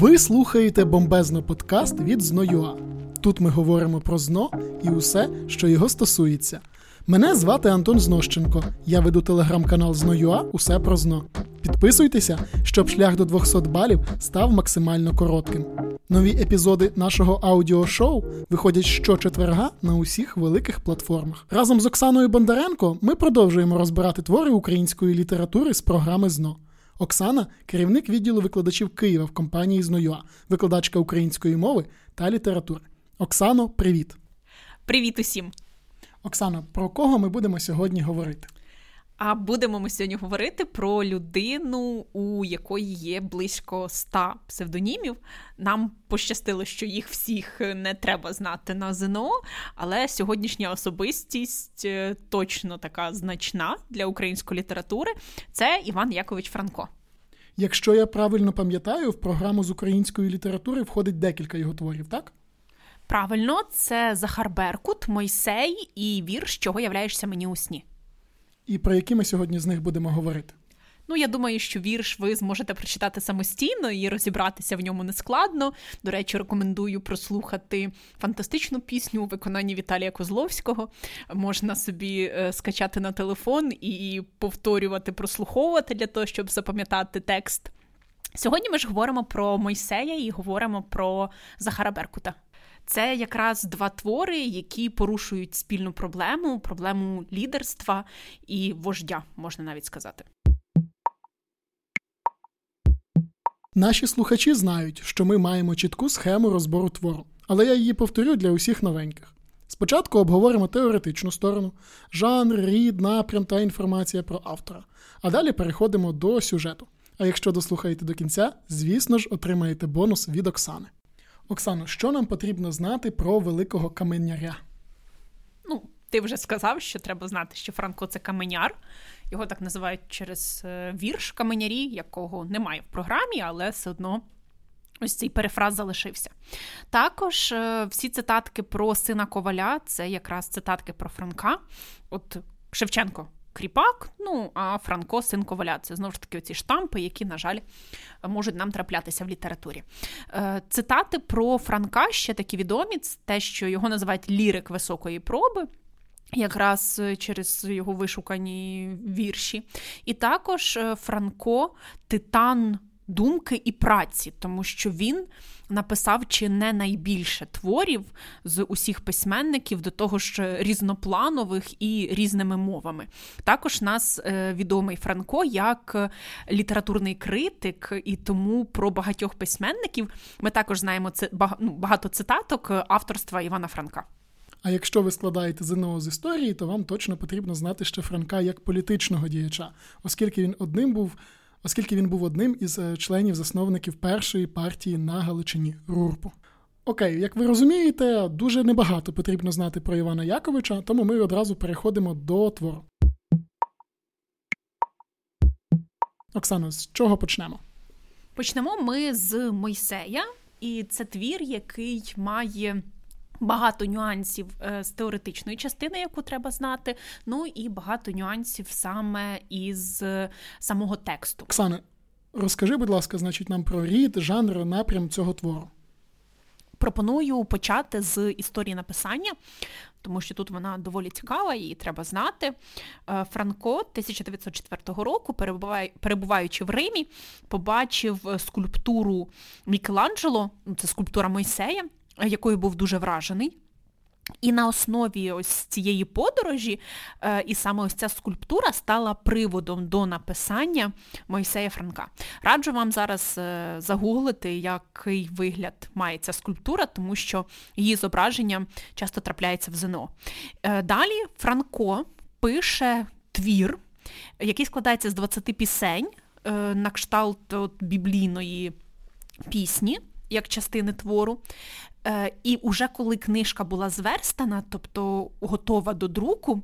Ви слухаєте бомбезно подкаст від Зно.ua. Тут ми говоримо про зно і усе, що його стосується. Мене звати Антон Знощенко. Я веду телеграм-канал Зно.ua Усе про зно. Підписуйтеся, щоб шлях до 200 балів став максимально коротким. Нові епізоди нашого аудіошоу виходять щочетверга на усіх великих платформах. Разом з Оксаною Бондаренко ми продовжуємо розбирати твори української літератури з програми ЗНО. Оксана керівник відділу викладачів Києва в компанії «Знойоа», викладачка української мови та літератури. Оксано, привіт. Привіт усім. Оксано, про кого ми будемо сьогодні говорити? А будемо ми сьогодні говорити про людину, у якої є близько ста псевдонімів. Нам пощастило, що їх всіх не треба знати на ЗНО, але сьогоднішня особистість е, точно така значна для української літератури. Це Іван Якович Франко. Якщо я правильно пам'ятаю, в програму з української літератури входить декілька його творів, так? Правильно, це Захар Беркут, Мойсей і вірш, чого являєшся мені у сні. І про які ми сьогодні з них будемо говорити? Ну, я думаю, що вірш ви зможете прочитати самостійно і розібратися в ньому нескладно. До речі, рекомендую прослухати фантастичну пісню у виконанні Віталія Козловського. Можна собі е, скачати на телефон і повторювати, прослуховувати для того, щоб запам'ятати текст. Сьогодні ми ж говоримо про Мойсея і говоримо про Захара Беркута. Це якраз два твори, які порушують спільну проблему, проблему лідерства і вождя, можна навіть сказати. Наші слухачі знають, що ми маємо чітку схему розбору твору, але я її повторю для усіх новеньких. Спочатку обговоримо теоретичну сторону, жанр, рід, напрям та інформація про автора, а далі переходимо до сюжету. А якщо дослухаєте до кінця, звісно ж, отримаєте бонус від Оксани. Оксано, що нам потрібно знати про великого каменяря? Ну, ти вже сказав, що треба знати, що Франко це каменяр. Його так називають через е, вірш каменярі, якого немає в програмі, але все одно. Ось цей перефраз залишився. Також е, всі цитатки про сина Коваля це якраз цитатки про Франка. От Шевченко Кріпак, ну а Франко син Коваля. Це знову ж таки оці штампи, які, на жаль, можуть нам траплятися в літературі. Е, цитати про Франка ще такі відомі, те, що його називають лірик високої проби. Якраз через його вишукані вірші. І також е, Франко титан думки і праці, тому що він написав чи не найбільше творів з усіх письменників, до того ж різнопланових і різними мовами. Також нас е, відомий Франко як літературний критик, і тому про багатьох письменників ми також знаємо це ну, багато цитаток авторства Івана Франка. А якщо ви складаєте ЗНО з історії, то вам точно потрібно знати ще Франка як політичного діяча, оскільки він одним був оскільки він був одним із е, членів-засновників першої партії на Галичині Рурпу. Окей, як ви розумієте, дуже небагато потрібно знати про Івана Яковича, тому ми одразу переходимо до твору. Оксано, з чого почнемо? Почнемо ми з Мойсея, і це твір, який має Багато нюансів е, з теоретичної частини, яку треба знати, ну і багато нюансів саме із е, самого тексту. Оксана, розкажи, будь ласка, значить, нам про рід, жанр, напрям цього твору. Пропоную почати з історії написання, тому що тут вона доволі цікава, її треба знати. Е, Франко 1904 року, перебуваючи в Римі, побачив скульптуру Мікеланджело, ну, це скульптура Мойсея якою був дуже вражений. І на основі ось цієї подорожі, е, і саме ось ця скульптура стала приводом до написання Мойсея Франка. Раджу вам зараз е, загуглити, який вигляд має ця скульптура, тому що її зображення часто трапляється в ЗНО. Е, далі Франко пише твір, який складається з 20 пісень на кшталт біблійної пісні. Як частини твору. Е, і уже коли книжка була зверстана, тобто готова до друку,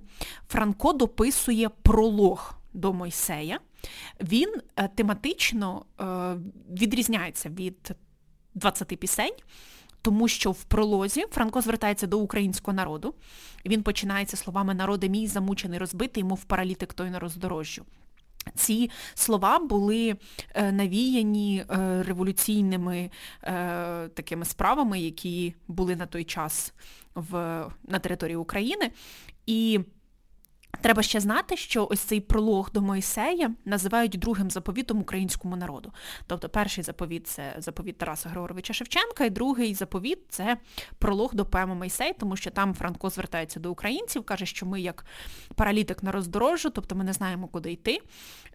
Франко дописує пролог до Мойсея. Він е, тематично е, відрізняється від 20 пісень. Тому що в пролозі Франко звертається до українського народу. Він починається словами Народи мій замучений, розбитий, мов паралітик той на роздорожжю. Ці слова були е, навіяні е, революційними е, такими справами, які були на той час в, на території України. І Треба ще знати, що ось цей пролог до Моїсея називають другим заповітом українському народу. Тобто, перший заповіт це заповіт Тараса Григоровича Шевченка, і другий заповіт це пролог до поеми Мойсей, тому що там Франко звертається до українців, каже, що ми як паралітик на роздорожжю, тобто ми не знаємо, куди йти.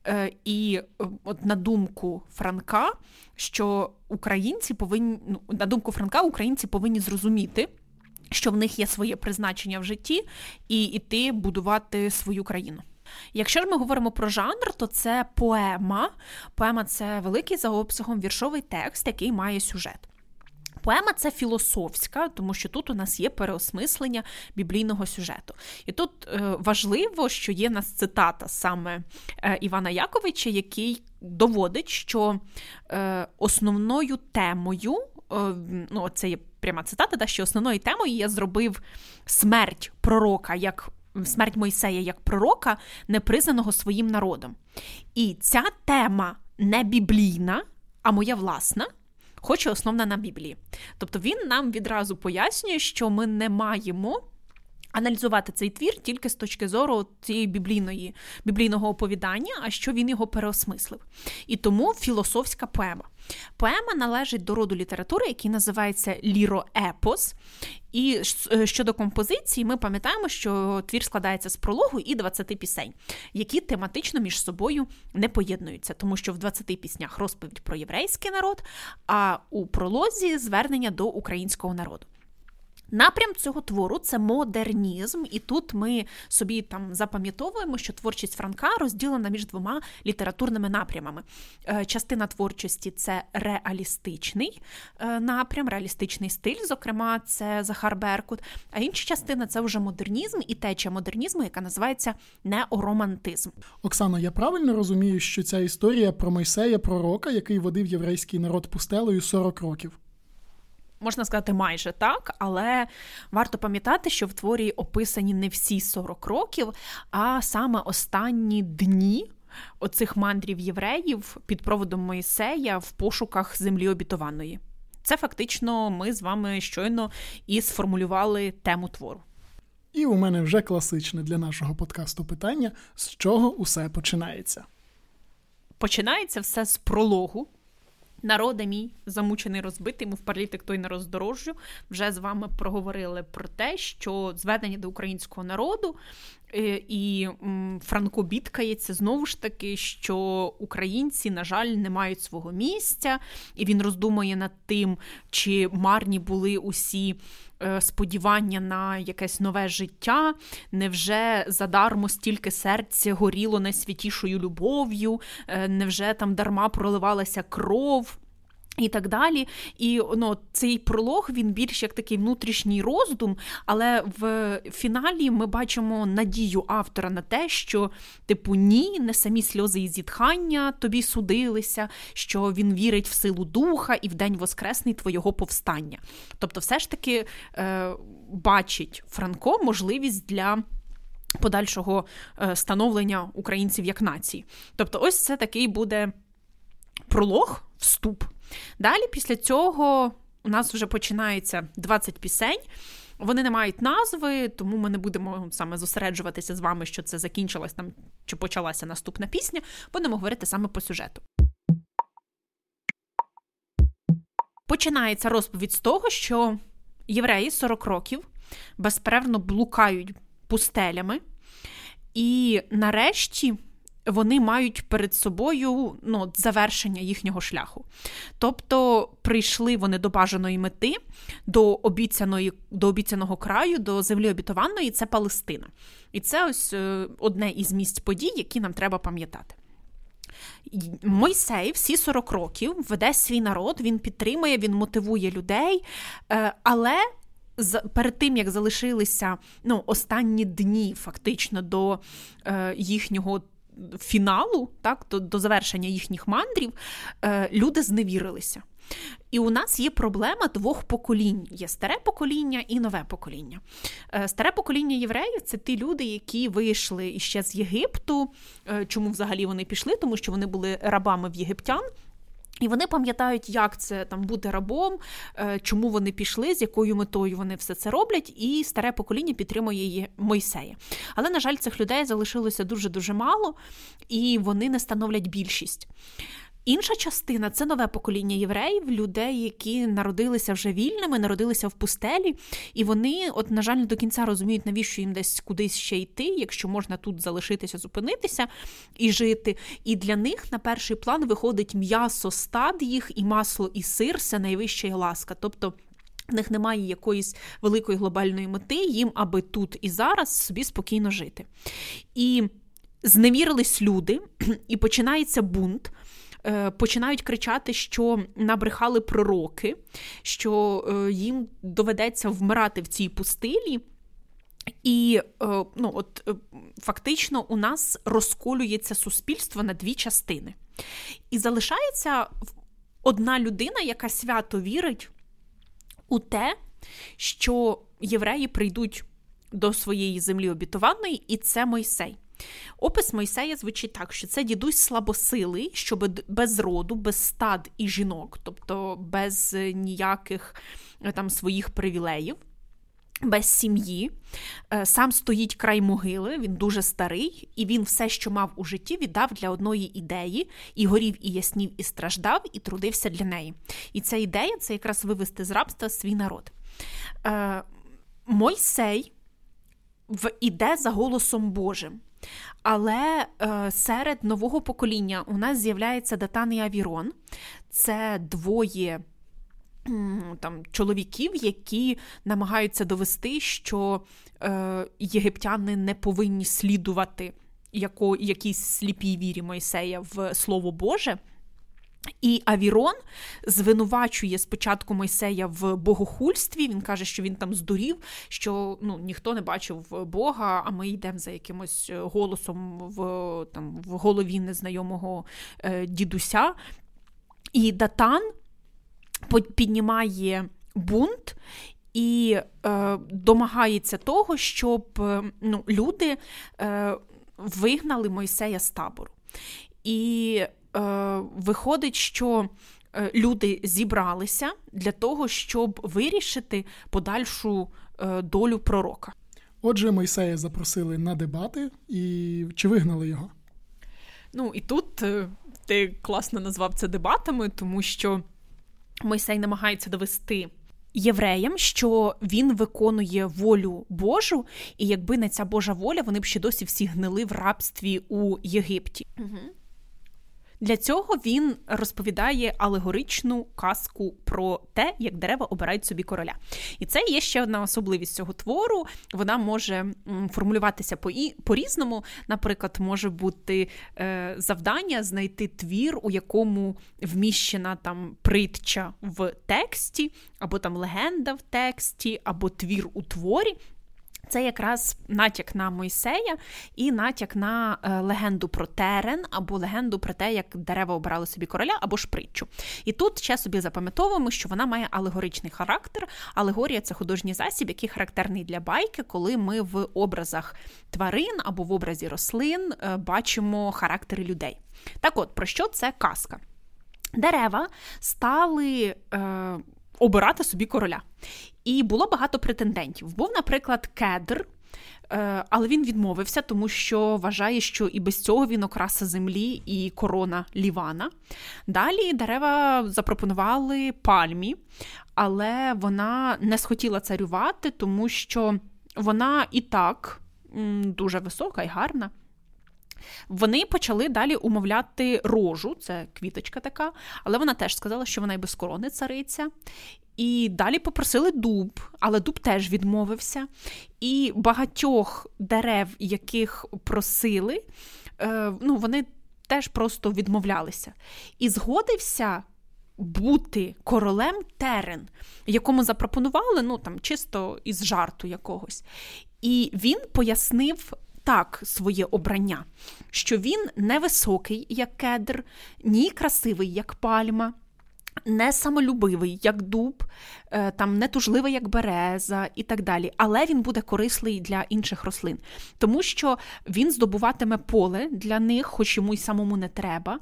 Е, і е, от на думку Франка, що українці повинні ну, на думку Франка, українці повинні зрозуміти що в них є своє призначення в житті, і йти будувати свою країну. Якщо ж ми говоримо про жанр, то це поема. Поема це великий за обсягом віршовий текст, який має сюжет. Поема це філософська, тому що тут у нас є переосмислення біблійного сюжету. І тут е, важливо, що є нас цитата саме е, Івана Яковича, який доводить, що е, основною темою, ну це є пряма цитата, та що основною темою я зробив смерть пророка як. Смерть Мойсея як пророка, непризнаного своїм народом. І ця тема не біблійна, а моя власна, хоч і основна на Біблії. Тобто він нам відразу пояснює, що ми не маємо аналізувати цей твір тільки з точки зору цієї біблійної, біблійного оповідання, а що він його переосмислив. І тому філософська поема. Поема належить до роду літератури, який називається ліроепос. І е, щодо композиції, ми пам'ятаємо, що твір складається з прологу і 20 пісень, які тематично між собою не поєднуються, тому що в 20 піснях розповідь про єврейський народ, а у пролозі звернення до українського народу. Напрям цього твору це модернізм, і тут ми собі там запам'ятовуємо, що творчість Франка розділена між двома літературними напрямами. Е, частина творчості це реалістичний е, напрям, реалістичний стиль, зокрема, це Захар Беркут. А інша частина це вже модернізм і теча модернізму, яка називається неоромантизм. Оксано, я правильно розумію, що ця історія про Мойсея, пророка, який водив єврейський народ пустелею 40 років. Можна сказати, майже так, але варто пам'ятати, що в творі описані не всі 40 років, а саме останні дні оцих мандрів євреїв під проводом Моїсея в пошуках землі обітованої. Це фактично ми з вами щойно і сформулювали тему твору. І у мене вже класичне для нашого подкасту питання: з чого усе починається? Починається все з прологу. Народе мій замучений розбитий, мов паралітик той на роздорожжю. Вже з вами проговорили про те, що зведення до українського народу і Франко бідкається знову ж таки, що українці, на жаль, не мають свого місця, і він роздумує над тим, чи марні були усі. Е, сподівання на якесь нове життя, невже задармо стільки серця горіло найсвятішою любов'ю, е, невже там дарма проливалася кров? І так далі. І ну, цей пролог він більш як такий внутрішній роздум, але в фіналі ми бачимо надію автора на те, що, типу, ні, не самі сльози і зітхання тобі судилися, що він вірить в силу духа і в день Воскресний твого повстання. Тобто, все ж таки е, бачить Франко можливість для. Подальшого е, становлення українців як нації. Тобто, ось це такий буде пролог, вступ Далі, після цього, у нас вже починається 20 пісень. Вони не мають назви, тому ми не будемо саме зосереджуватися з вами, що це закінчилась там чи почалася наступна пісня. Будемо говорити саме по сюжету. Починається розповідь з того, що євреї 40 років безперервно блукають пустелями, і нарешті вони мають перед собою ну, завершення їхнього шляху. Тобто прийшли вони до бажаної мети, до обіцяної, до обіцяного краю, до землі обітованої це Палестина. І це ось е, одне із місць подій, які нам треба пам'ятати. Мойсей всі 40 років веде свій народ, він підтримує, він мотивує людей, е, але перед тим як залишилися ну, останні дні, фактично, до е, їхнього фіналу, так, до, до завершення їхніх мандрів, е, люди зневірилися. І у нас є проблема двох поколінь: є старе покоління і нове покоління. Е, старе покоління євреїв це ті люди, які вийшли іще з Єгипту. Е, чому взагалі вони пішли? Тому що вони були рабами в єгиптян. І вони пам'ятають, як це там бути рабом, е, чому вони пішли, з якою метою вони все це роблять, і старе покоління підтримує її Мойсея. Але, на жаль, цих людей залишилося дуже дуже мало, і вони не становлять більшість. Інша частина це нове покоління євреїв, людей, які народилися вже вільними, народилися в пустелі, і вони, от, на жаль, не до кінця розуміють, навіщо їм десь кудись ще йти, якщо можна тут залишитися, зупинитися і жити. І для них на перший план виходить м'ясо стад їх, і масло, і сир це найвища ласка. Тобто. В них немає якоїсь великої глобальної мети, їм, аби тут і зараз собі спокійно жити. І зневірились люди, і починається бунт. Е, починають кричати, що набрехали пророки, що е, їм доведеться вмирати в цій пустилі. І е, ну, от, фактично у нас розколюється суспільство на дві частини. І залишається одна людина, яка свято вірить у те, що євреї прийдуть до своєї землі обітованої, і це Мойсей. Опис Мойсея звучить так, що це дідусь слабосилий, що без роду, без стад і жінок, тобто без ніяких е, там своїх привілеїв. Без сім'ї, е, сам стоїть край могили, він дуже старий, і він все, що мав у житті, віддав для одної ідеї, і горів, і яснів, і страждав, і трудився для неї. І ця ідея це якраз вивести з рабства свій народ. Е, Мойсей іде за голосом Божим. Але е, серед нового покоління у нас з'являється Датан і Авірон. Це двоє там, чоловіків, які намагаються довести, що е, єгиптяни не повинні слідувати яко, якійсь сліпій вірі Мойсея в Слово Боже. І Авірон звинувачує спочатку Мойсея в богохульстві. Він каже, що він там здурів, що ну, ніхто не бачив Бога, а ми йдемо за якимось голосом в там, в голові незнайомого е, дідуся. І Датан піднімає бунт і е, домагається того, щоб е, ну, люди е, вигнали Мойсея з табору. І Е, виходить, що е, люди зібралися для того, щоб вирішити подальшу е, долю пророка. Отже, Мойсея запросили на дебати і чи вигнали його? Ну і тут ти класно назвав це дебатами, тому що Мойсей намагається довести. Євреям, що він виконує волю Божу, і якби не ця Божа воля, вони б ще досі всі гнили в рабстві у Єгипті. Угу. Для цього він розповідає алегоричну казку про те, як дерева обирають собі короля. І це є ще одна особливість цього твору. Вона може формулюватися по різному. Наприклад, може бути е, завдання знайти твір, у якому вміщена там притча в тексті, або там легенда в тексті, або твір у творі. Це якраз натяк на Мойсея і натяк на е, легенду про терен або легенду про те, як дерева обирали собі короля або ж притчу. І тут ще собі запам'ятовуємо, що вона має алегоричний характер. Алегорія це художній засіб, який характерний для байки, коли ми в образах тварин або в образі рослин е, бачимо характери людей. Так от, про що це казка? Дерева стали. Е, обирати собі короля. І було багато претендентів. Був, наприклад, кедр. Е, але він відмовився, тому що вважає, що і без цього він окраса землі і корона Лівана. Далі дерева запропонували пальмі, але вона не схотіла царювати, тому що вона і так дуже висока і гарна. Вони почали далі умовляти рожу, це квіточка така, але вона теж сказала, що вона й без корони цариця. І далі попросили дуб, але дуб теж відмовився. І багатьох дерев, яких просили, е, ну, вони теж просто відмовлялися. І згодився бути королем терен, якому запропонували, ну там чисто із жарту якогось. І він пояснив так своє обрання, що він не високий, як кедр, ні красивий, як пальма не самолюбивий, як дуб, е, там не тужливий, як береза і так далі. Але він буде корисний для інших рослин, тому що він здобуватиме поле для них, хоч йому й самому не треба,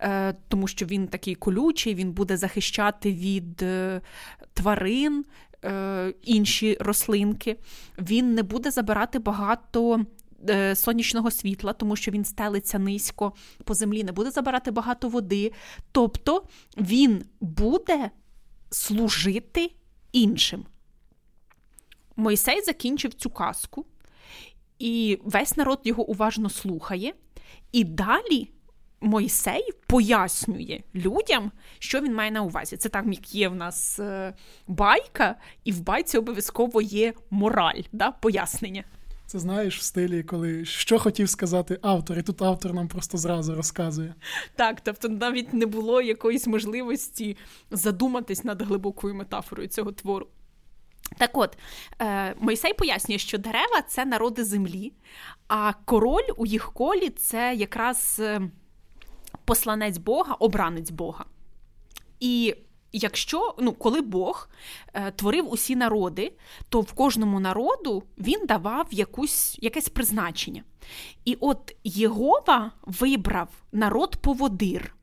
е, тому що він такий колючий, він буде захищати від е, тварин. Інші рослинки, він не буде забирати багато сонячного світла, тому що він стелиться низько по землі, не буде забирати багато води. Тобто він буде служити іншим. Мойсей закінчив цю казку, і весь народ його уважно слухає. І далі Мойсей пояснює людям, що він має на увазі. Це там, як є в нас е, байка, і в байці обов'язково є мораль, да, пояснення. Це знаєш в стилі, коли що хотів сказати автор, і тут автор нам просто зразу розказує. Так, тобто навіть не було якоїсь можливості задуматись над глибокою метафорою цього твору. Так от, е, Мойсей пояснює, що дерева це народи землі, а король у їх колі це якраз е, посланець Бога, обранець Бога. І Якщо ну, коли Бог е, творив усі народи, то в кожному народу він давав якусь, якесь призначення. І от Єгова вибрав народ поводир.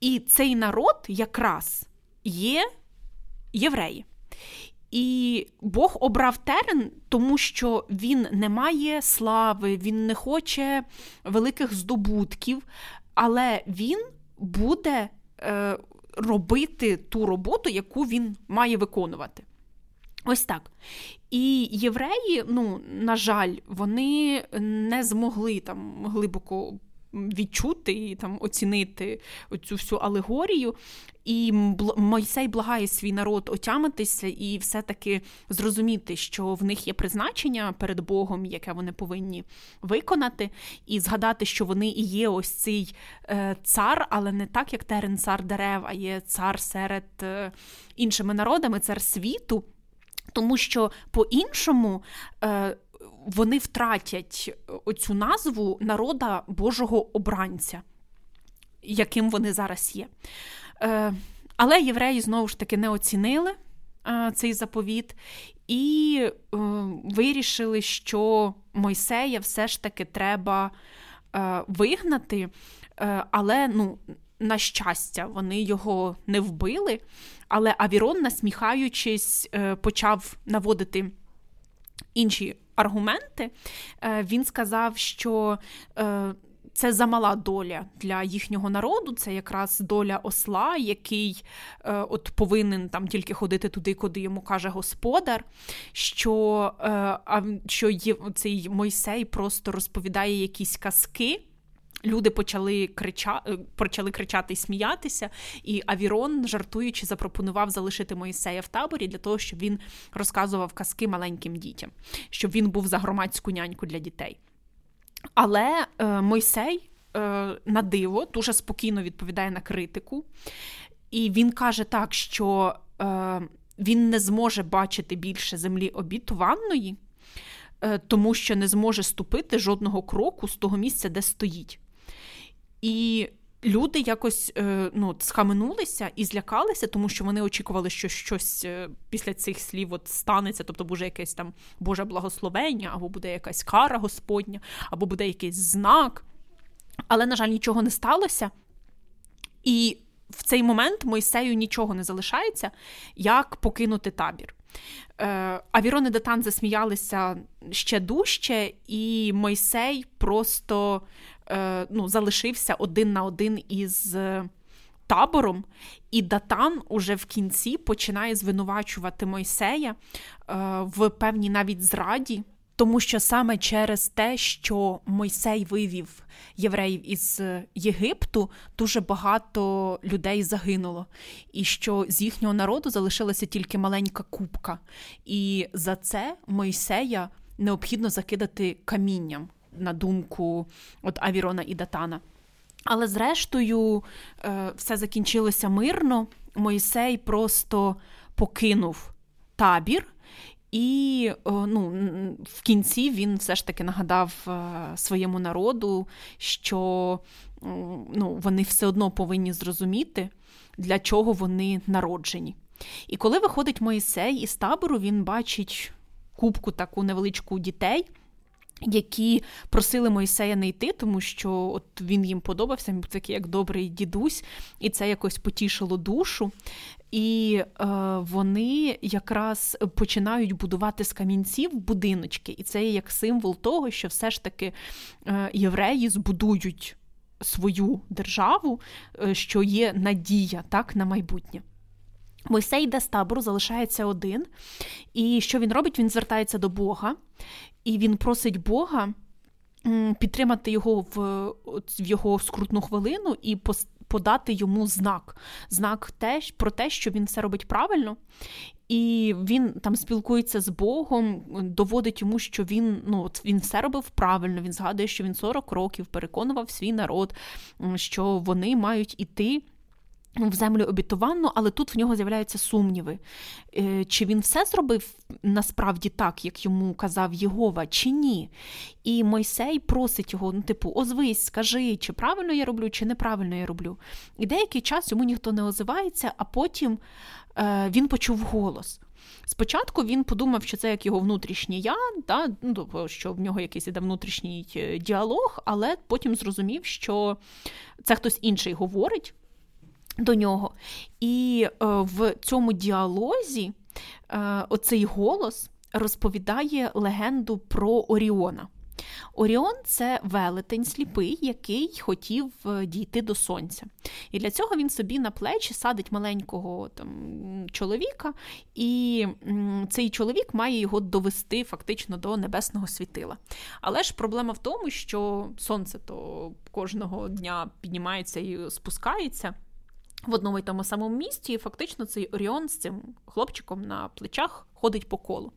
І цей народ якраз є євреї. І Бог обрав терен, тому що він не має слави, він не хоче великих здобутків, але він буде. Е, робити ту роботу, яку він має виконувати. Ось так. І євреї, ну, на жаль, вони не змогли там глибоко відчути і там оцінити цю всю алегорію. І Мойсей благає свій народ отямитися і все-таки зрозуміти, що в них є призначення перед Богом, яке вони повинні виконати, і згадати, що вони і є ось цей е, цар, але не так, як терен цар дерев, а є цар серед е, іншими народами, цар світу. Тому що по-іншому е, вони втратять оцю назву народа Божого обранця, яким вони зараз є. Е, але євреї знову ж таки не оцінили е, цей заповіт і е, вирішили, що Мойсея все ж таки треба вигнати, але ну, на щастя, вони його не вбили. Але Авірон, насміхаючись, почав наводити інші аргументи. Він сказав, що це замала доля для їхнього народу. Це якраз доля осла, який е, от повинен там тільки ходити туди, куди йому каже господар. Що е, що є, цей Мойсей просто розповідає якісь казки. Люди почали крича... Е, почали кричати і сміятися, і Авірон, жартуючи, запропонував залишити Моїсея в таборі для того, щоб він розказував казки маленьким дітям, щоб він був за громадську няньку для дітей. Але е, Мойсей е, на диво дуже спокійно відповідає на критику, і він каже так, що е, він не зможе бачити більше землі обітованої, е, тому що не зможе ступити жодного кроку з того місця, де стоїть. І люди якось е, ну, схаменулися і злякалися, тому що вони очікували, що щось е, після цих слів от станеться, тобто буде якесь там Боже благословення, або буде якась кара Господня, або буде якийсь знак. Але, на жаль, нічого не сталося. І в цей момент Мойсею нічого не залишається, як покинути табір. Е, Авірон і Датан засміялися ще дужче, і Мойсей просто Е, ну, залишився один на один із е, табором, і Датан уже в кінці починає звинувачувати Мойсея е, в певній навіть зраді. Тому що саме через те, що Мойсей вивів євреїв із Єгипту, дуже багато людей загинуло, і що з їхнього народу залишилася тільки маленька купка. І за це Мойсея необхідно закидати камінням на думку от Авірона і Датана. Але зрештою е, все закінчилося мирно. Мойсей просто покинув табір І ну, в кінці він все ж таки нагадав е, своєму народу, що ну, вони все одно повинні зрозуміти, для чого вони народжені. І коли виходить Моїсей із табору, він бачить кубку таку невеличку дітей. Які просили Моїсея не йти, тому що от він їм подобався, він був такий як добрий дідусь, і це якось потішило душу. І е, вони якраз починають будувати з камінців будиночки. І це є як символ того, що все ж таки е, євреї збудують свою державу, е, що є надія так, на майбутнє. Мойсей йде з табору, залишається один. І що він робить? Він звертається до Бога, і він просить Бога підтримати його в, в його скрутну хвилину і подати йому знак. Знак теж про те, що він все робить правильно. І він там спілкується з Богом, доводить йому, що він ну, він все робив правильно. Він згадує, що він 40 років переконував свій народ, що вони мають іти в землю обітованну, але тут в нього з'являються сумніви. Е, чи він все зробив насправді так, як йому казав Єгова, чи ні? І Мойсей просить його, ну, типу, озвись, скажи, чи правильно я роблю, чи неправильно я роблю. І деякий час йому ніхто не озивається, а потім е, він почув голос. Спочатку він подумав, що це як його внутрішнє я, да, ну, тобто, що в нього якийсь іде внутрішній е, діалог, але потім зрозумів, що це хтось інший говорить до нього. І е, в цьому діалозі е, оцей голос розповідає легенду про Оріона. Оріон це велетень сліпий, який хотів е, дійти до сонця. І для цього він собі на плечі садить маленького там, чоловіка, і цей чоловік має його довести фактично до небесного світила. Але ж проблема в тому, що сонце то кожного дня піднімається і спускається в одному й тому самому місці, і фактично цей Оріон з цим хлопчиком на плечах ходить по колу.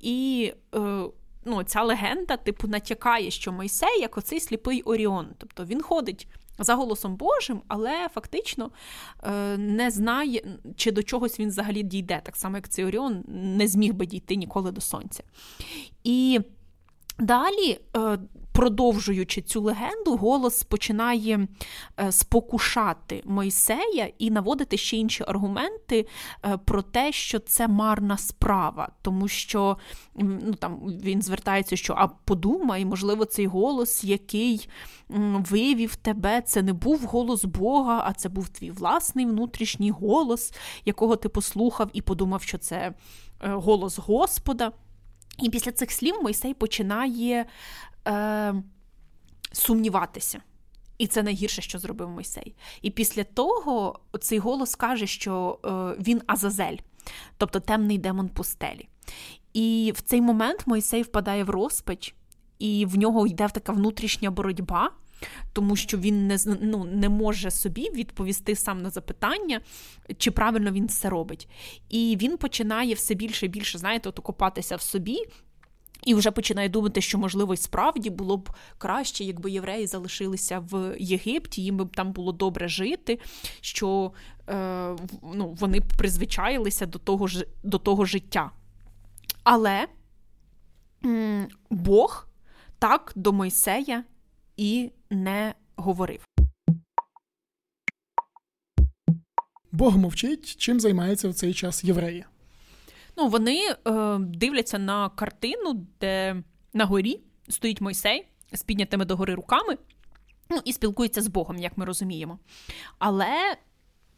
І е, ну, ця легенда, типу, натякає, що Мойсей як оцей сліпий Оріон. Тобто він ходить за голосом Божим, але фактично е, не знає, чи до чогось він взагалі дійде, так само, як цей Оріон не зміг би дійти ніколи до сонця. І далі. Е, продовжуючи цю легенду, голос починає е, спокушати Мойсея і наводити ще інші аргументи е, про те, що це марна справа, тому що ну, там він звертається, що а подумай, можливо, цей голос, який вивів тебе, це не був голос Бога, а це був твій власний внутрішній голос, якого ти послухав і подумав, що це голос Господа. І після цих слів Мойсей починає е, сумніватися. І це найгірше, що зробив Мойсей. І після того цей голос каже, що е, він Азазель, тобто темний демон пустелі. І в цей момент Мойсей впадає в розпач, і в нього йде така внутрішня боротьба, тому що він не ну, не може собі відповісти сам на запитання, чи правильно він це робить. І він починає все більше і більше, знаєте, от копатися в собі. І вже починає думати, що, можливо, справді було б краще, якби євреї залишилися в Єгипті, їм би там було добре жити, що е, ну, вони б призвичаїлися до того до того життя. Але м- Бог так до Мойсея і не говорив. Бог мовчить, чим займається в цей час євреї. Ну, вони е, дивляться на картину, де на горі стоїть Мойсей з піднятими догори руками, ну і спілкується з Богом, як ми розуміємо. Але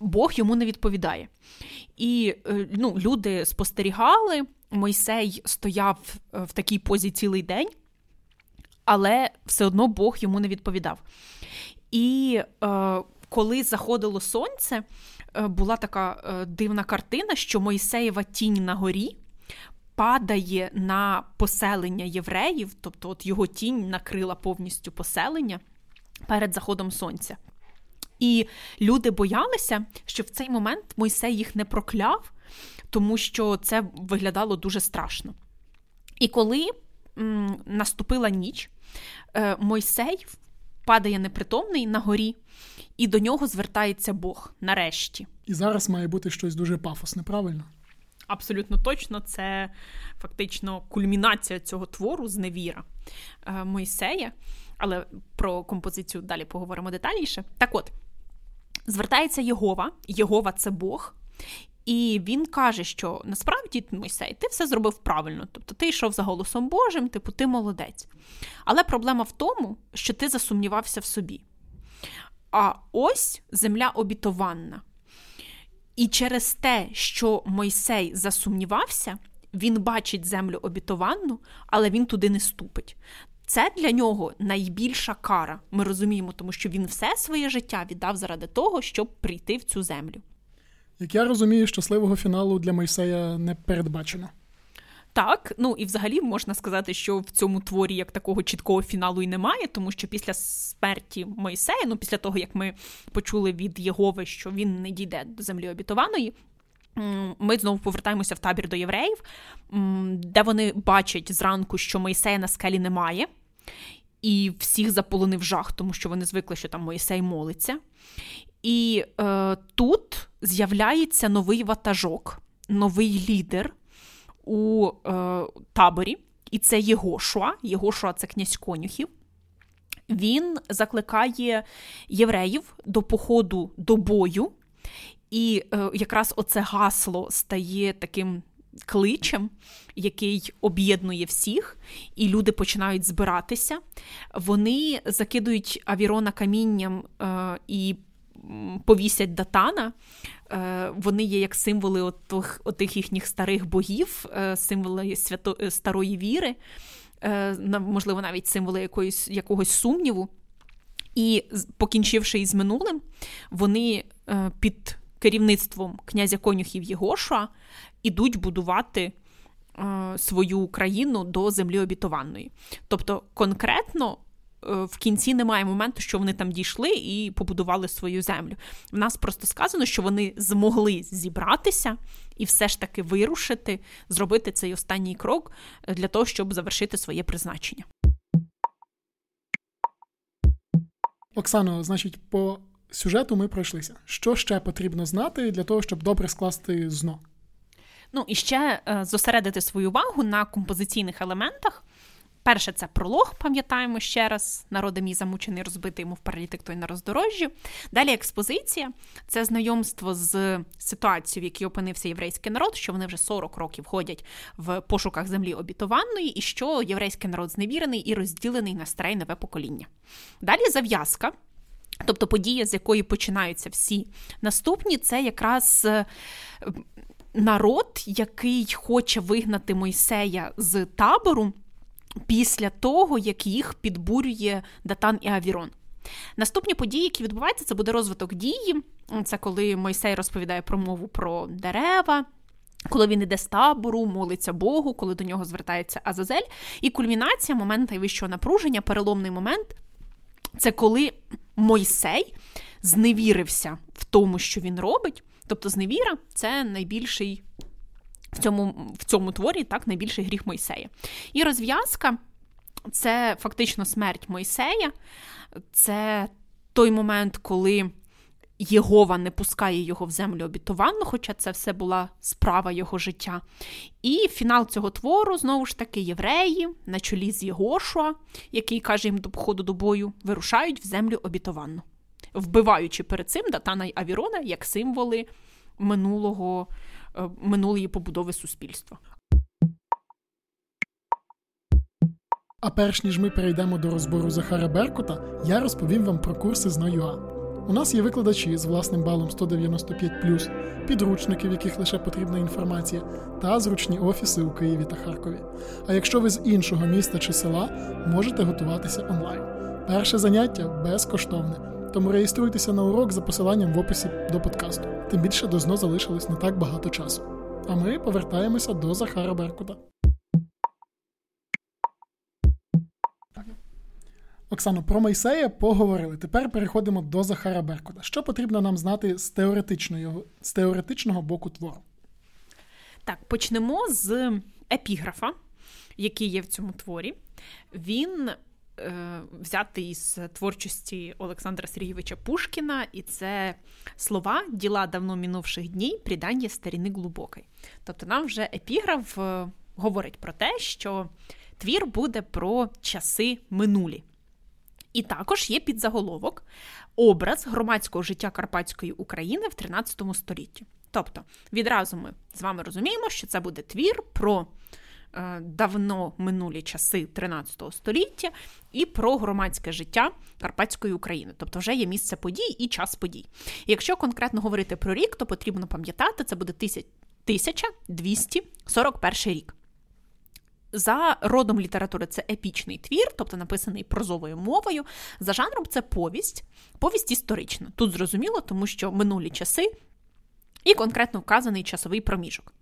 Бог йому не відповідає. І е, ну, люди спостерігали, Мойсей стояв е, в такій позі цілий день, але все одно Бог йому не відповідав. І е, коли заходило сонце, Е, була така е, дивна картина, що Мойсеєва тінь на горі падає на поселення євреїв, тобто от його тінь накрила повністю поселення перед заходом сонця. І люди боялися, що в цей момент Мойсей їх не прокляв, тому що це виглядало дуже страшно. І коли м, наступила ніч, Мойсей падає непритомний на горі, і до нього звертається Бог нарешті. І зараз має бути щось дуже пафосне, правильно? Абсолютно точно, це фактично кульмінація цього твору зневіра е, Мойсея. Але про композицію далі поговоримо детальніше. Так от, звертається Єгова, Єгова це Бог, і він каже, що насправді Мойсей, ти все зробив правильно. Тобто ти йшов за голосом Божим, типу, ти молодець. Але проблема в тому, що ти засумнівався в собі. А ось земля обітованна. І через те, що Мойсей засумнівався, він бачить землю обітованну, але він туди не ступить. Це для нього найбільша кара. Ми розуміємо, тому що він все своє життя віддав заради того, щоб прийти в цю землю. Як я розумію, щасливого фіналу для Мойсея не передбачено. Так, ну і взагалі можна сказати, що в цьому творі як такого чіткого фіналу і немає, тому що після смерті Мойсея, ну після того як ми почули від Єгови, що він не дійде до землі обітованої. Ми знову повертаємося в табір до євреїв, де вони бачать зранку, що Мойсея на скелі немає, і всіх заполонив жах, тому що вони звикли, що там Мойсей молиться. І е, тут з'являється новий ватажок, новий лідер у е, таборі, і це Єгошуа. Єгошуа це князь конюхів. Він закликає євреїв до походу до бою, і е, якраз оце гасло стає таким кличем, який об'єднує всіх, і люди починають збиратися. Вони закидують авірона камінням е, і повісять датана. Е, вони є як символи отих, отих їхніх старих богів, е, символи свято, е, старої віри, можливо, навіть символи якоїсь, якогось сумніву. І, покінчивши із минулим, вони під керівництвом князя конюхів Єгошуа ідуть будувати свою країну до землі обітованої. Тобто, конкретно Е, в кінці немає моменту, що вони там дійшли і побудували свою землю. В нас просто сказано, що вони змогли зібратися і все ж таки вирушити, зробити цей останній крок е, для того, щоб завершити своє призначення. Оксано, значить, по сюжету ми пройшлися. Що ще потрібно знати для того, щоб добре скласти зно? Ну і ще е, зосередити свою увагу на композиційних елементах. Перше, це пролог, пам'ятаємо ще раз, народи мій замучений, розбитий йому в паралітик той на роздорожжі. Далі експозиція це знайомство з ситуацією, в якій опинився єврейський народ, що вони вже 40 років ходять в пошуках землі обітованої, і що єврейський народ зневірений і розділений на старе нове покоління. Далі зав'язка. Тобто подія, з якої починаються всі наступні, це якраз е, народ, який хоче вигнати Мойсея з табору після того, як їх підбурює Датан і Авірон. Наступні події, які відбуваються, це буде розвиток дії. Це коли Мойсей розповідає промову про дерева. Коли він іде з табору, молиться Богу, коли до нього звертається Азазель. І кульмінація, момент найвищого напруження, переломний момент це коли Мойсей зневірився в тому, що він робить. Тобто, зневіра це найбільший в цьому в цьому творі так найбільший гріх Мойсея. І розв'язка це фактично смерть Мойсея, це той момент, коли Єгова не пускає його в землю обітованну, хоча це все була справа його життя. І фінал цього твору, знову ж таки, євреї на чолі з Єгошуа, який каже їм до походу до бою, вирушають в землю обітованну, вбиваючи перед цим Датана й Авірона як символи минулого Е, минулої побудови суспільства. А перш ніж ми перейдемо до розбору Захара Беркута, я розповім вам про курси з НОЮА. У нас є викладачі з власним балом 195, підручники, в яких лише потрібна інформація, та зручні офіси у Києві та Харкові. А якщо ви з іншого міста чи села, можете готуватися онлайн. Перше заняття безкоштовне тому реєструйтеся на урок за посиланням в описі до подкасту. Тим більше до ЗНО залишилось не так багато часу. А ми повертаємося до Захара Беркута. Оксано, про Мойсея поговорили. Тепер переходимо до Захара Беркута. Що потрібно нам знати з теоретичного, з теоретичного боку твору? Так, почнемо з епіграфа, який є в цьому творі. Він е, взятий із творчості Олександра Сергійовича Пушкіна, і це слова діла давно мінувших днів, придання старіни глибокої. Тобто нам вже епіграф е, говорить про те, що твір буде про часи минулі. І також є підзаголовок образ громадського життя Карпатської України в 13 столітті. Тобто, відразу ми з вами розуміємо, що це буде твір про давно минулі часи 13 століття і про громадське життя Карпатської України. Тобто, вже є місце подій і час подій. Якщо конкретно говорити про рік, то потрібно пам'ятати, це буде 1241 рік. За родом літератури це епічний твір, тобто написаний прозовою мовою. За жанром це повість, повість історична. Тут зрозуміло, тому що минулі часи і конкретно вказаний часовий проміжок.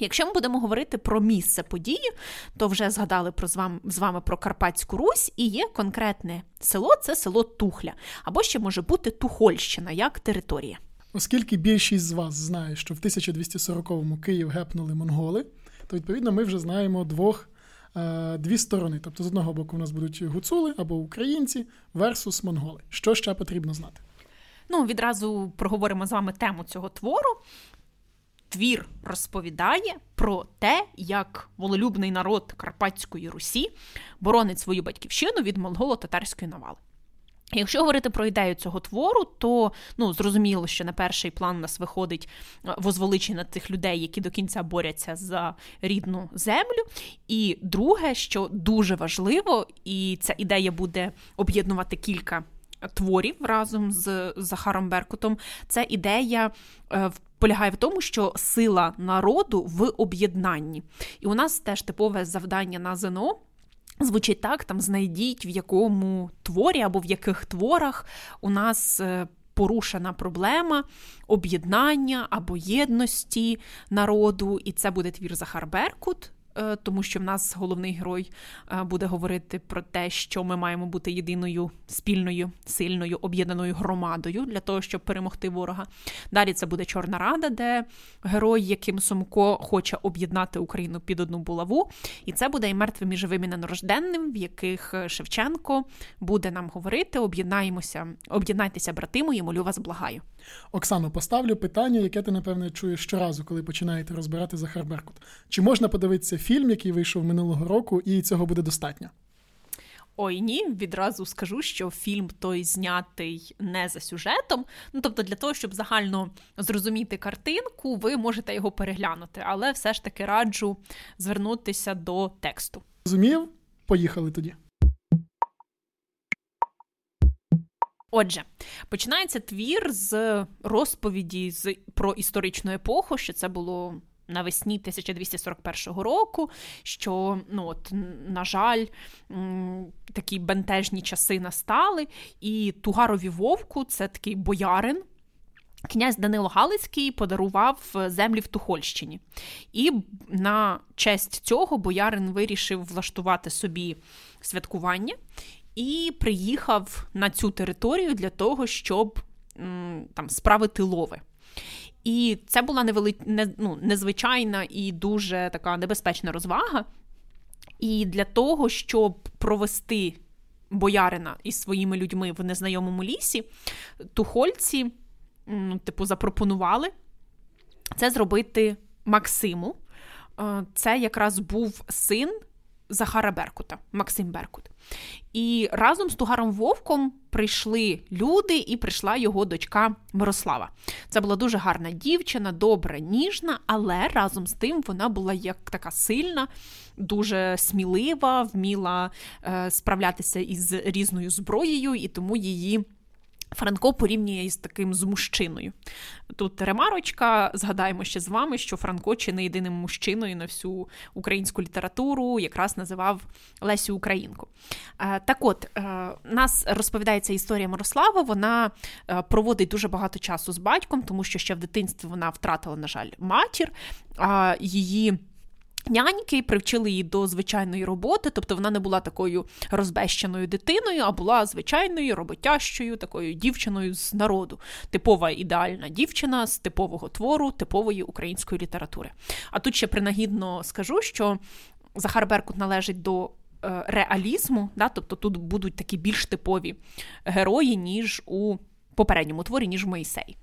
Якщо ми будемо говорити про місце події, то вже згадали про з вами, з вами про Карпатську Русь, і є конкретне село це село Тухля, або ще може бути Тухольщина як територія. Оскільки більшість з вас знає, що в 1240-му Київ гепнули монголи, то відповідно ми вже знаємо двох е, дві сторони. Тобто, з одного боку, у нас будуть гуцули або українці версус монголи. Що ще потрібно знати? Ну, відразу проговоримо з вами тему цього твору. Твір розповідає про те, як волелюбний народ Карпатської Русі боронить свою батьківщину від монголо-татарської навали. Якщо говорити про ідею цього твору, то ну зрозуміло, що на перший план у нас виходить е, возвеличення тих людей, які до кінця борються за рідну землю. І друге, що дуже важливо, і ця ідея буде об'єднувати кілька творів разом з Захаром Беркутом, це ідея е, полягає в тому, що сила народу в об'єднанні. І у нас теж типове завдання на ЗНО. Звучить так, там знайдіть, в якому творі або в яких творах у нас е, порушена проблема об'єднання або єдності народу, і це буде твір Захар Беркут. Е, тому що в нас головний герой е, буде говорити про те, що ми маємо бути єдиною спільною, сильною об'єднаною громадою для того, щоб перемогти ворога. Далі це буде Чорна Рада, де герой, яким Сумко хоче об'єднати Україну під одну булаву. І це буде і мертвим і живим і ненарожденним, в яких е, Шевченко буде нам говорити: об'єднаємося, об'єднайтеся, брати мої, молю вас, благаю. Оксано, поставлю питання, яке ти, напевне, чуєш щоразу, коли починаєте розбирати Захар Беркут. Чи можна подивитися фільм, який вийшов минулого року, і цього буде достатньо? Ой, ні, відразу скажу, що фільм той знятий не за сюжетом. Ну тобто, для того, щоб загально зрозуміти картинку, ви можете його переглянути, але все ж таки раджу звернутися до тексту. Зрозумів? Поїхали тоді. Отже, починається твір з розповіді з про історичну епоху, що це було навесні 1241 року. Що, ну от, на жаль, такі бентежні часи настали, і Тугарові Вовку це такий боярин. Князь Данило Галицький подарував землі в Тухольщині, і на честь цього боярин вирішив влаштувати собі святкування і приїхав на цю територію для того, щоб там справити лови. І це була невели... не, ну, незвичайна і дуже така небезпечна розвага. І для того, щоб провести боярина із своїми людьми в незнайомому лісі, тухольці, ну, типу, запропонували це зробити Максиму. Е, це якраз був син Захара Беркута, Максим Беркут. І разом з Тугаром Вовком прийшли люди, і прийшла його дочка Мирослава. Це була дуже гарна дівчина, добра, ніжна, але разом з тим вона була як така сильна, дуже смілива, вміла е, справлятися із різною зброєю, і тому її. Франко порівнює із таким з мужчиною. Тут ремарочка, згадаємо ще з вами, що Франко чи не єдиним мужчиною на всю українську літературу якраз називав Лесю Українку. Е, так от, е, нас розповідається історія Мирослава, вона е, проводить дуже багато часу з батьком, тому що ще в дитинстві вона втратила, на жаль, матір, а її. Няньки привчили її до звичайної роботи, тобто вона не була такою розбещеною дитиною, а була звичайною роботящою, такою дівчиною з народу, типова ідеальна дівчина з типового твору, типової української літератури. А тут ще принагідно скажу, що Захар Беркут належить до е, реалізму, да, тобто тут будуть такі більш типові герої, ніж у попередньому творі, ніж Моїсей.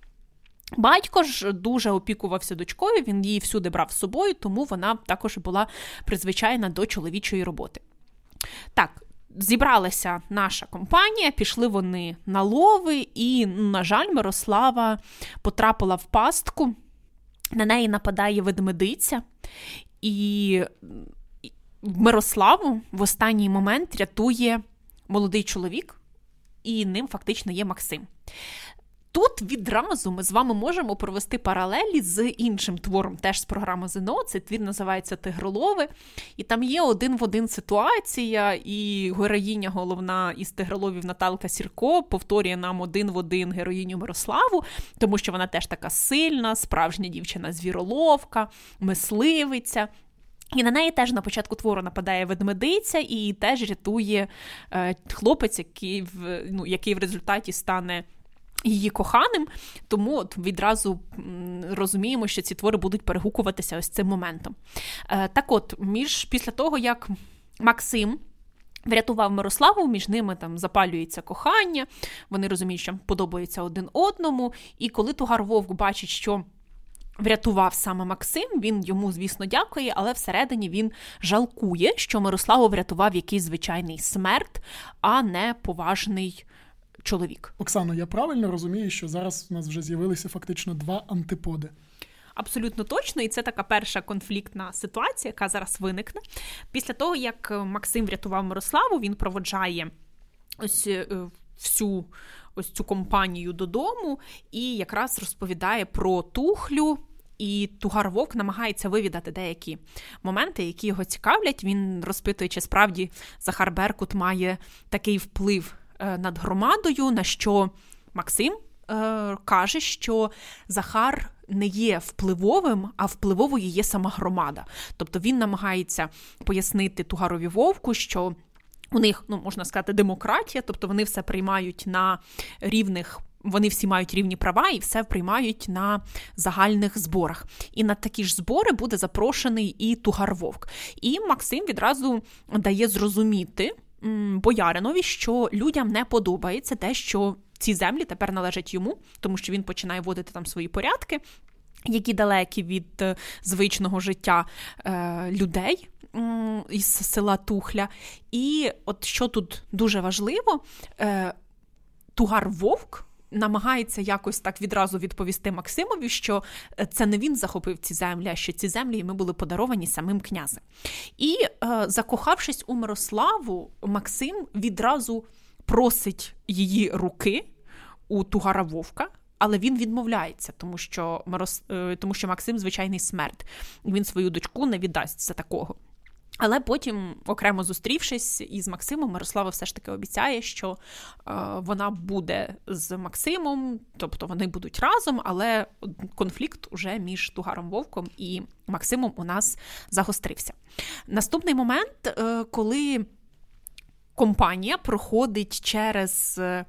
Батько ж дуже опікувався дочкою, він її всюди брав з собою, тому вона також була призвичайна до чоловічої роботи. Так, зібралася наша компанія, пішли вони на лови, і, на жаль, Мирослава потрапила в пастку. На неї нападає ведмедиця, і Мирославу в останній момент рятує молодий чоловік, і ним фактично є Максим. Тут відразу ми з вами можемо провести паралелі з іншим твором, теж з програми ЗНО. Цей твір називається Тигролови. І там є один в один ситуація, і героїня головна із Тигроловів Наталка Сірко повторює нам один в один героїню Мирославу, тому що вона теж така сильна, справжня дівчина-звіроловка, мисливиця. І на неї теж на початку твору нападає ведмедиця і теж рятує е, хлопець, який в ну, який в результаті стане її коханим, тому от відразу розуміємо, що ці твори будуть перегукуватися ось цим моментом. Е, так от, між після того, як Максим. Врятував Мирославу, між ними там запалюється кохання, вони розуміють, що подобаються один одному. І коли Тугар Вовк бачить, що врятував саме Максим, він йому, звісно, дякує, але всередині він жалкує, що Мирославу врятував якийсь звичайний смерть, а не поважний чоловік. Оксано, я правильно розумію, що зараз у нас вже з'явилися фактично два антиподи. Абсолютно точно, і це така перша конфліктна ситуація, яка зараз виникне. Після того, як е, Максим врятував Мирославу, він проводжає ось е, всю ось цю компанію додому і якраз розповідає про тухлю. І Тугар Вовк намагається вивідати деякі моменти, які його цікавлять. Він розпитує, чи справді Захар Беркут має такий вплив над громадою, на що Максим е, каже, що Захар не є впливовим, а впливовою є сама громада. Тобто він намагається пояснити Тугарові Вовку, що у них, ну можна сказати, демократія, тобто вони все приймають на рівних. Вони всі мають рівні права і все приймають на загальних зборах. І на такі ж збори буде запрошений і Тугар Вовк. І Максим відразу дає зрозуміти, бояринові, що людям не подобається те, що ці землі тепер належать йому, тому що він починає вводити там свої порядки, які далекі від е, звичного життя е, людей. Із села Тухля. І от що тут дуже важливо, е, Тугар Вовк намагається якось так відразу відповісти Максимові, що е, це не він захопив ці землі, а що ці землі йому були подаровані самим князем. І е, закохавшись у Мирославу, Максим відразу просить її руки у Тугара Вовка. Але він відмовляється, тому що. Е, тому що Максим звичайний смерть. Він свою дочку не віддасть за такого. Але потім, окремо зустрівшись із Максимом, Мирослава все ж таки обіцяє, що е, вона буде з Максимом, тобто вони будуть разом, але конфлікт уже між Тугаром Вовком і Максимом у нас загострився. Наступний момент, е, коли компанія проходить через е,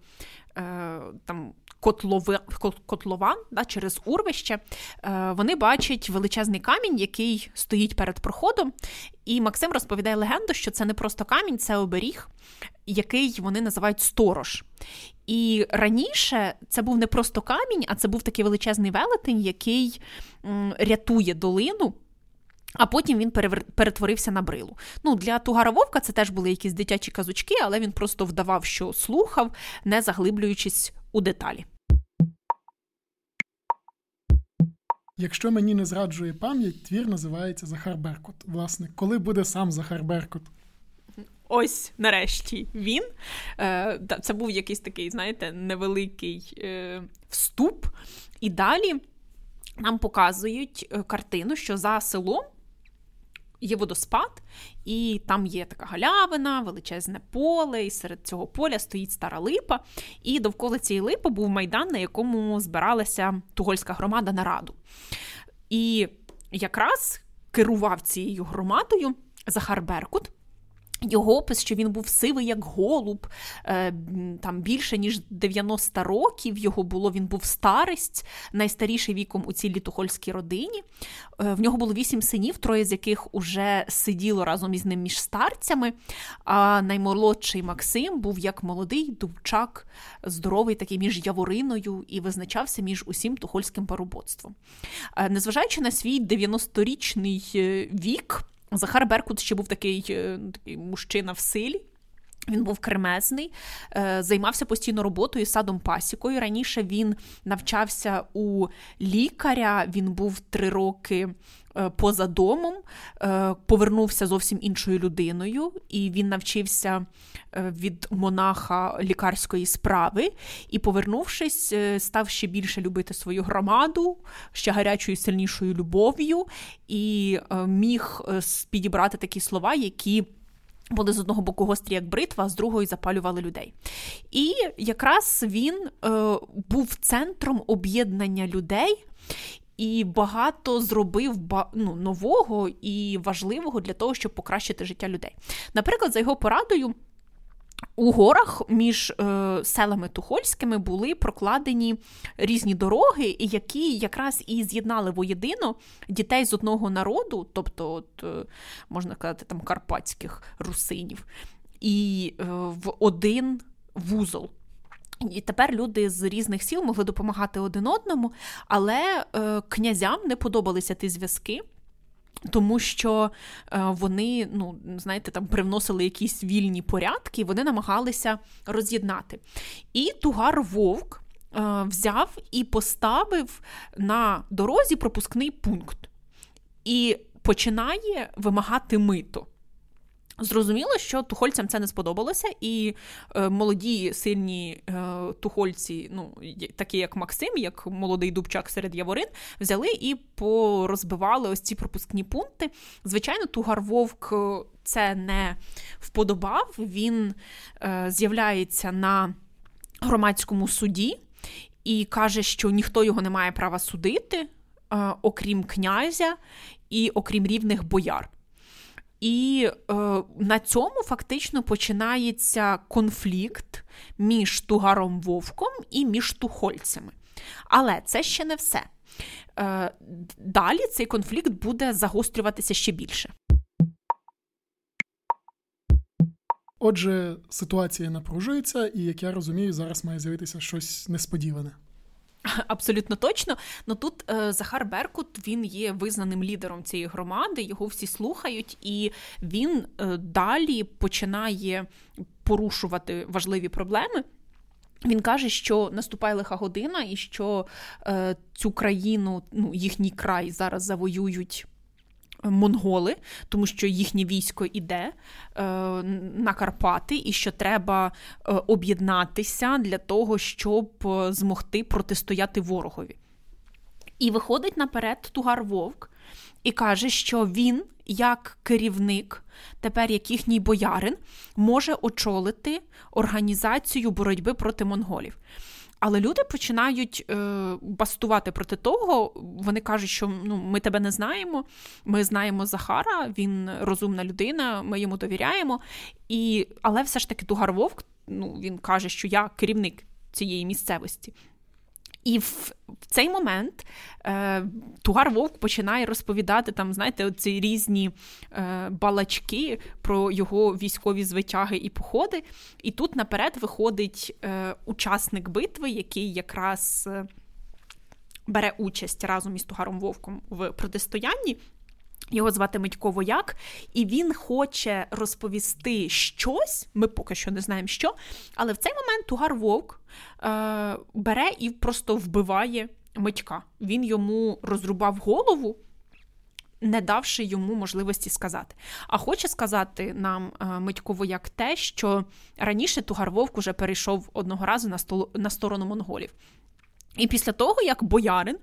там котлови, котлован да, через урвище, е, вони бачать величезний камінь, який стоїть перед проходом. І Максим розповідає легенду, що це не просто камінь, це оберіг, який вони називають сторож. І раніше це був не просто камінь, а це був такий величезний велетень, який рятує долину. А потім він перетворився на брилу. Ну, Для Тугара Вовка це теж були якісь дитячі казочки, але він просто вдавав, що слухав, не заглиблюючись у деталі. Якщо мені не зраджує пам'ять, твір називається Захар Беркут. Власне, коли буде сам Захар Беркут? Ось нарешті він. Е, це був якийсь такий, знаєте, невеликий е, вступ. І далі нам показують е, картину, що за селом є водоспад, і там є така галявина, величезне поле, і серед цього поля стоїть стара липа. І довкола цієї липи був майдан, на якому збиралася тугольська громада на раду. І якраз керував цією громадою Захар Беркут. Його опис, що він був сивий, як голуб, е, там більше ніж 90 років його було, він був старесть, найстаріший віком у цій літухольській родині. Е, в нього було вісім синів, троє з яких уже сиділо разом із ним між старцями. А наймолодший Максим був як молодий дубчак, здоровий, такий між явориною, і визначався між усім тухольським парубоцтвом. Е, незважаючи на свій 90-річний вік. Захар Беркут ще був такий, е, такий мужчина в силі. Він був кремезний, е, займався постійно роботою садом пасікою. Раніше він навчався у лікаря, він був три роки Е, поза домом, е, повернувся зовсім іншою людиною, і він навчився від монаха лікарської справи. І, повернувшись, став ще більше любити свою громаду, ще гарячою, сильнішою любов'ю, і міг підібрати такі слова, які. Були з одного боку гострі, як бритва, а з другої запалювали людей. І якраз він е, був центром об'єднання людей і багато зробив ну, нового і важливого для того, щоб покращити життя людей. Наприклад, за його порадою. У горах між е, селами Тухольськими були прокладені різні дороги, які якраз і з'єднали воєдино дітей з одного народу, тобто, от, е, можна казати, там карпатських русинів, і е, в один вузол. І тепер люди з різних сіл могли допомагати один одному, але е, князям не подобалися ті зв'язки. Тому що е, вони, ну, знаєте, там привносили якісь вільні порядки, і вони намагалися роз'єднати. І Тугар Вовк е, взяв і поставив на дорозі пропускний пункт і починає вимагати мито. Зрозуміло, що тухольцям це не сподобалося, і е, молоді сильні е, тухольці, ну такі як Максим, як молодий дубчак серед яворин, взяли і порозбивали ось ці пропускні пункти. Звичайно, тугар вовк е, це не вподобав. Він е, з'являється на громадському суді і каже, що ніхто його не має права судити, е, окрім князя і окрім рівних бояр. І е, на цьому фактично починається конфлікт між Тугаром Вовком і між тухольцями. Але це ще не все. Е, Далі цей конфлікт буде загострюватися ще більше. Отже, ситуація напружується, і як я розумію, зараз має з'явитися щось несподіване. Абсолютно точно. Ну тут е, Захар Беркут він є визнаним лідером цієї громади, його всі слухають, і він е, далі починає порушувати важливі проблеми. Він каже, що наступає лиха година, і що е, цю країну, ну їхній край зараз завоюють монголи, тому що їхнє військо іде е, на Карпати, і що треба е, об'єднатися для того, щоб е, змогти протистояти ворогові. І виходить наперед Тугар Вовк і каже, що він, як керівник, тепер як їхній боярин, може очолити організацію боротьби проти монголів. Але люди починають е, бастувати проти того. Вони кажуть, що ну ми тебе не знаємо. Ми знаємо Захара, він розумна людина, ми йому довіряємо. І, Але все ж таки Тугар Вовк ну, він каже, що я керівник цієї місцевості. І в, цей момент е, Тугар Вовк починає розповідати там, знаєте, ці різні е, балачки про його військові звитяги і походи. І тут наперед виходить е, учасник битви, який якраз е, бере участь разом із Тугаром Вовком в протистоянні. Його звати Митько Вояк, і він хоче розповісти щось. Ми поки що не знаємо що. Але в цей момент Тугар Вовк е, бере і просто вбиває Митька. Він йому розрубав голову, не давши йому можливості сказати. А хоче сказати нам е, Митько Вояк те, що раніше Тугар Вовк уже перейшов одного разу на, стол, на сторону монголів. І після того, як боярин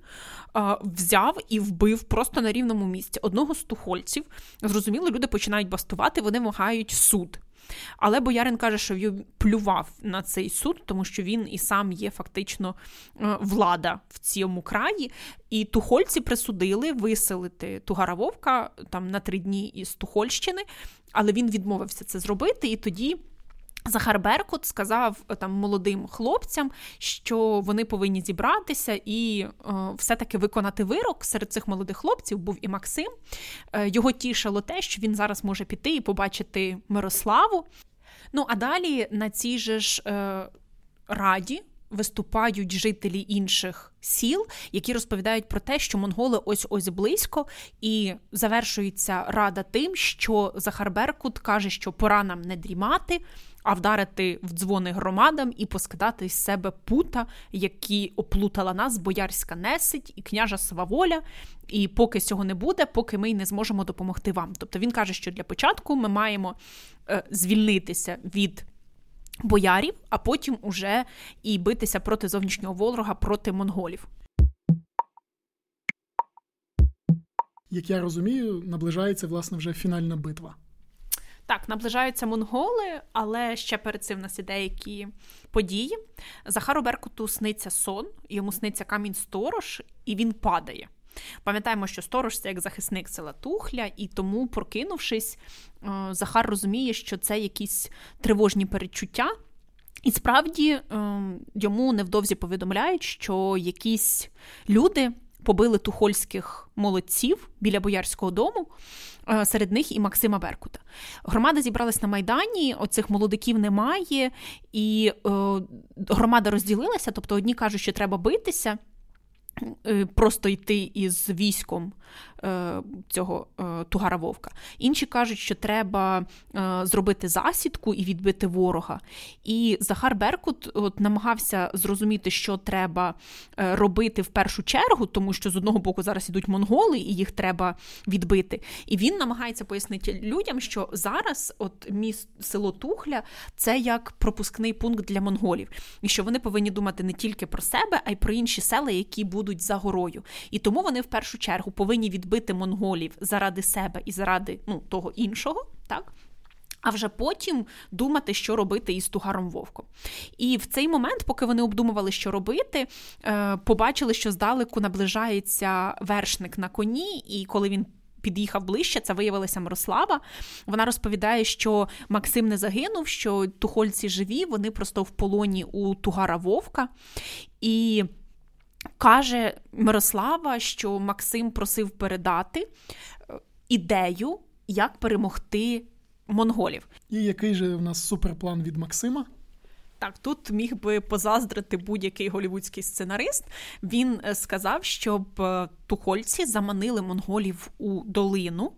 а, взяв і вбив просто на рівному місці одного з тухольців, зрозуміло, люди починають бастувати, вони вимагають суд. Але боярин каже, що він плював на цей суд, тому що він і сам є фактично влада в цьому краї. І тухольці присудили виселити Тугара Вовка там на три дні із Тухольщини, але він відмовився це зробити, і тоді. Захар Беркут сказав е, там молодим хлопцям, що вони повинні зібратися і е, все-таки виконати вирок. Серед цих молодих хлопців був і Максим. Е, його тішило те, що він зараз може піти і побачити Мирославу. Ну а далі на цій же ж е, раді виступають жителі інших сіл, які розповідають про те, що монголи ось ось близько, і завершується рада тим, що Захар Беркут каже, що пора нам не дрімати а вдарити в дзвони громадам і поскидати з себе пута, які оплутала нас боярська несить і княжа Сваволя. І поки цього не буде, поки ми й не зможемо допомогти вам. Тобто він каже, що для початку ми маємо е, звільнитися від. Боярів, а потім уже і битися проти зовнішнього ворога, проти монголів. Як я розумію, наближається власне вже фінальна битва. Так, наближаються монголи, але ще перед цим у нас є деякі події. Захару Беркуту сниться сон, йому сниться камінь сторож, і він падає. Пам'ятаємо, що сторож це як захисник села Тухля, і тому, прокинувшись, е, Захар розуміє, що це якісь тривожні перечуття. І справді е, йому невдовзі повідомляють, що якісь люди побили тухольських молодців біля боярського дому. Е, серед них і Максима Беркута. Громада зібралась на Майдані, оцих молодиків немає, і е, громада розділилася. Тобто одні кажуть, що треба битися, просто йти із військом Е, цього е, Тугара Вовка. Інші кажуть, що треба е, зробити засідку і відбити ворога. І Захар Беркут от намагався зрозуміти, що треба робити в першу чергу, тому що з одного боку зараз ідуть монголи, і їх треба відбити. І він намагається пояснити людям, що зараз от міст село Тухля це як пропускний пункт для монголів, і що вони повинні думати не тільки про себе, а й про інші села, які будуть за горою. І тому вони в першу чергу повинні відбити монголів заради себе і заради ну, того іншого, так? А вже потім думати, що робити із Тугаром Вовком. І в цей момент, поки вони обдумували, що робити, е, побачили, що здалеку наближається вершник на коні, і коли він. Під'їхав ближче, це виявилася Мирослава. Вона розповідає, що Максим не загинув, що тухольці живі, вони просто в полоні у Тугара Вовка. І Каже Мирослава, що Максим просив передати е, ідею, як перемогти монголів. І який же в нас суперплан від Максима? Так, тут міг би позаздрити будь-який голівудський сценарист. Він е, сказав, щоб е, тухольці заманили монголів у долину.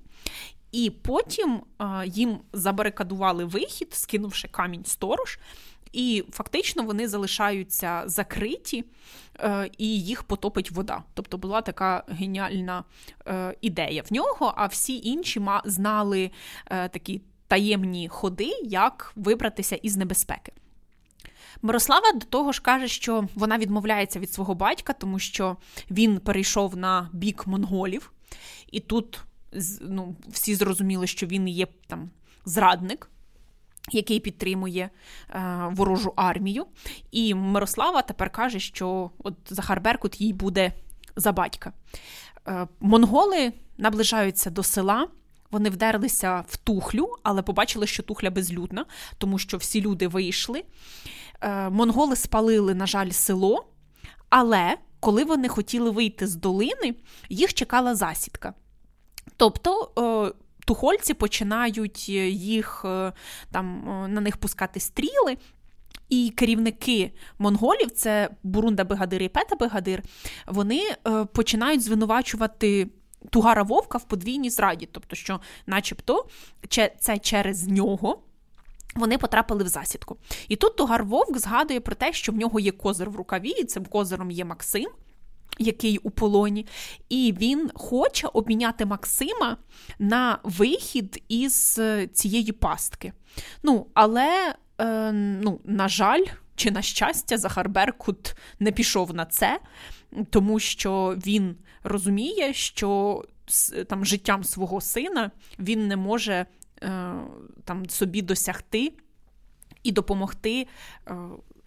І потім їм забарикадували вихід, скинувши камінь сторож, і фактично вони залишаються закриті, е, і їх потопить вода. Тобто була така геніальна е, ідея в нього, а всі інші знали е, такі таємні ходи, як вибратися із небезпеки. Мирослава до того ж каже, що вона відмовляється від свого батька, тому що він перейшов на бік монголів, і тут ну, всі зрозуміли, що він є там зрадник який підтримує е, ворожу армію. І Мирослава тепер каже, що от Захар Беркут їй буде за батька. Е, монголи наближаються до села. Вони вдерлися в тухлю, але побачили, що тухля безлюдна, тому що всі люди вийшли. Е, монголи спалили, на жаль, село, але коли вони хотіли вийти з долини, їх чекала засідка. Тобто е, тухольці починають е, їх е, там е, на них пускати стріли. І керівники монголів, це Бурунда Бегадир і Пета Бегадир, вони починають звинувачувати Тугара Вовка в подвійній зраді, тобто, що, начебто, це через нього. Вони потрапили в засідку. І тут Тугар Вовк згадує про те, що в нього є козир в рукаві, і цим козиром є Максим який у полоні, і він хоче обміняти Максима на вихід із е, цієї пастки. Ну, але, е, ну, на жаль, чи на щастя, Захар Беркут не пішов на це, тому що він розуміє, що там життям свого сина він не може там собі досягти і допомогти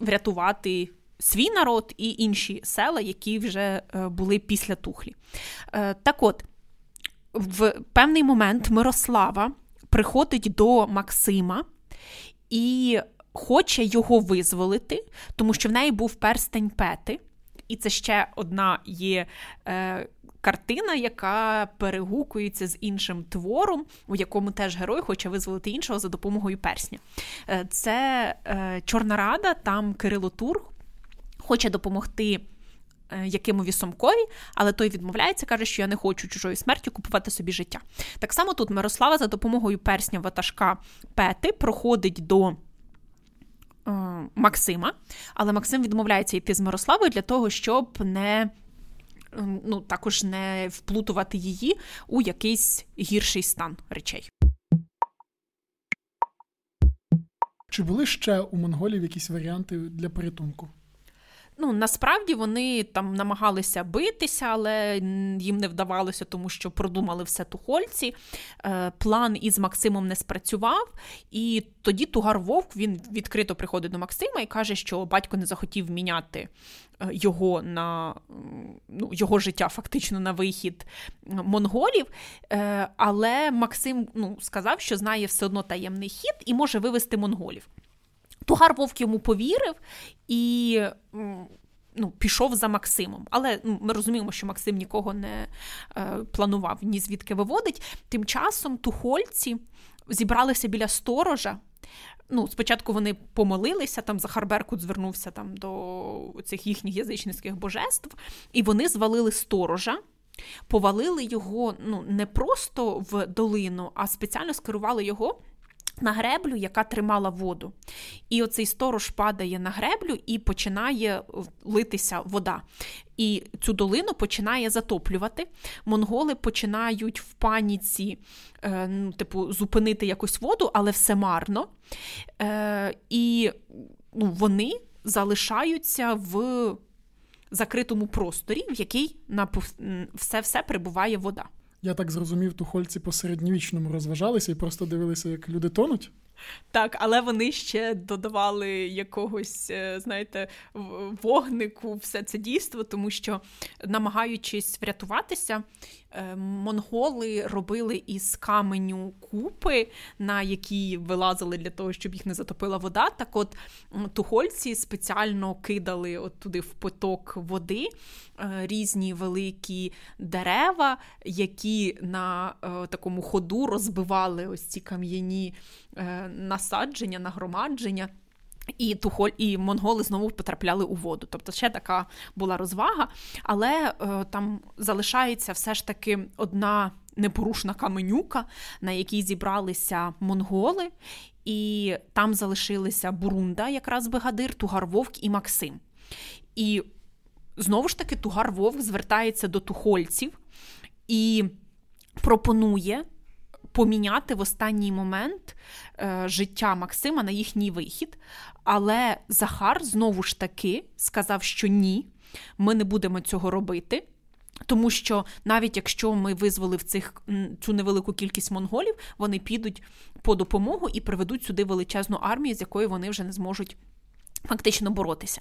врятувати свій народ і інші села, які вже були після Тухлі. Так от, в певний момент Мирослава приходить до Максима і хоче його визволити, тому що в неї був перстень Пети. І це ще одна є е, картина, яка перегукується з іншим твором, у якому теж герой хоче визволити іншого за допомогою персня. Е, це е, Чорна Рада, там Кирило Тур хоче допомогти. Е, Якимові Сомкові, але той відмовляється, каже, що я не хочу чужою смертю купувати собі життя. Так само тут Мирослава за допомогою персня ватажка Пети проходить до Е, Максима, але Максим відмовляється йти з Мирославою для того, щоб не ну, також не вплутувати її у якийсь гірший стан речей. Чи були ще у монголів якісь варіанти для порятунку? Ну, насправді вони там намагалися битися, але їм не вдавалося, тому що продумали все тухольці. Е, план із Максимом не спрацював, і тоді Тугар Вовк він відкрито приходить до Максима і каже, що батько не захотів міняти е, його на ну, його життя фактично на вихід монголів. Е, але Максим ну, сказав, що знає все одно таємний хід і може вивести монголів. Тугар Вовк йому повірив і ну, пішов за Максимом. Але ну, ми розуміємо, що Максим нікого не е, планував ні звідки виводить. Тим часом тухольці зібралися біля сторожа. Ну, Спочатку вони помолилися, там Захар Беркут звернувся там до цих їхніх язичницьких божеств, і вони звалили сторожа. Повалили його ну, не просто в долину, а спеціально скерували його на греблю, яка тримала воду. І оцей сторож падає на греблю і починає литися вода. І цю долину починає затоплювати. Монголи починають в паніці, е, ну, типу, зупинити якусь воду, але все марно. Е, І ну, вони залишаються в закритому просторі, в який на все прибуває вода. Я так зрозумів, тухольці по середньовічному розважалися і просто дивилися, як люди тонуть. Так, але вони ще додавали якогось, е, знаєте, вогнику, все це дійство, тому що, намагаючись врятуватися, е, монголи робили із каменю купи, на які вилазили для того, щоб їх не затопила вода. Так, от тухольці спеціально кидали от туди в поток води е, різні великі дерева, які на такому ходу розбивали ось ці кам'яні насадження, нагромадження. І тухоль, і монголи знову потрапляли у воду. Тобто ще така була розвага, але е, там залишається все ж таки одна непорушна каменюка, на якій зібралися монголи, і там залишилися Бурунда, якраз Бегадир, Тугар Вовк і Максим. І знову ж таки Тугар Вовк звертається до тухольців і пропонує поміняти в останній момент е, життя Максима на їхній вихід. Але Захар знову ж таки сказав, що ні, ми не будемо цього робити. Тому що навіть якщо ми визволив цих цю невелику кількість монголів, вони підуть по допомогу і приведуть сюди величезну армію, з якою вони вже не зможуть Фактично боротися.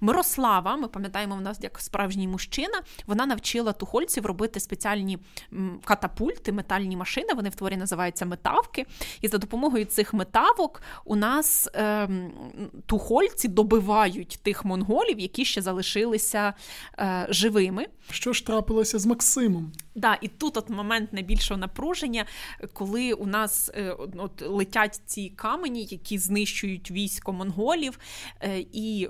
Мирослава, ми пам'ятаємо, в нас як справжній мужчина, вона навчила тухольців робити спеціальні катапульти, метальні машини. Вони в творі називаються метавки. І за допомогою цих метавок у нас е, тухольці добивають тих монголів, які ще залишилися е, живими. Що ж трапилося з Максимом? Да, і тут от момент найбільшого напруження, коли у нас е, от летять ці камені, які знищують військо монголів, і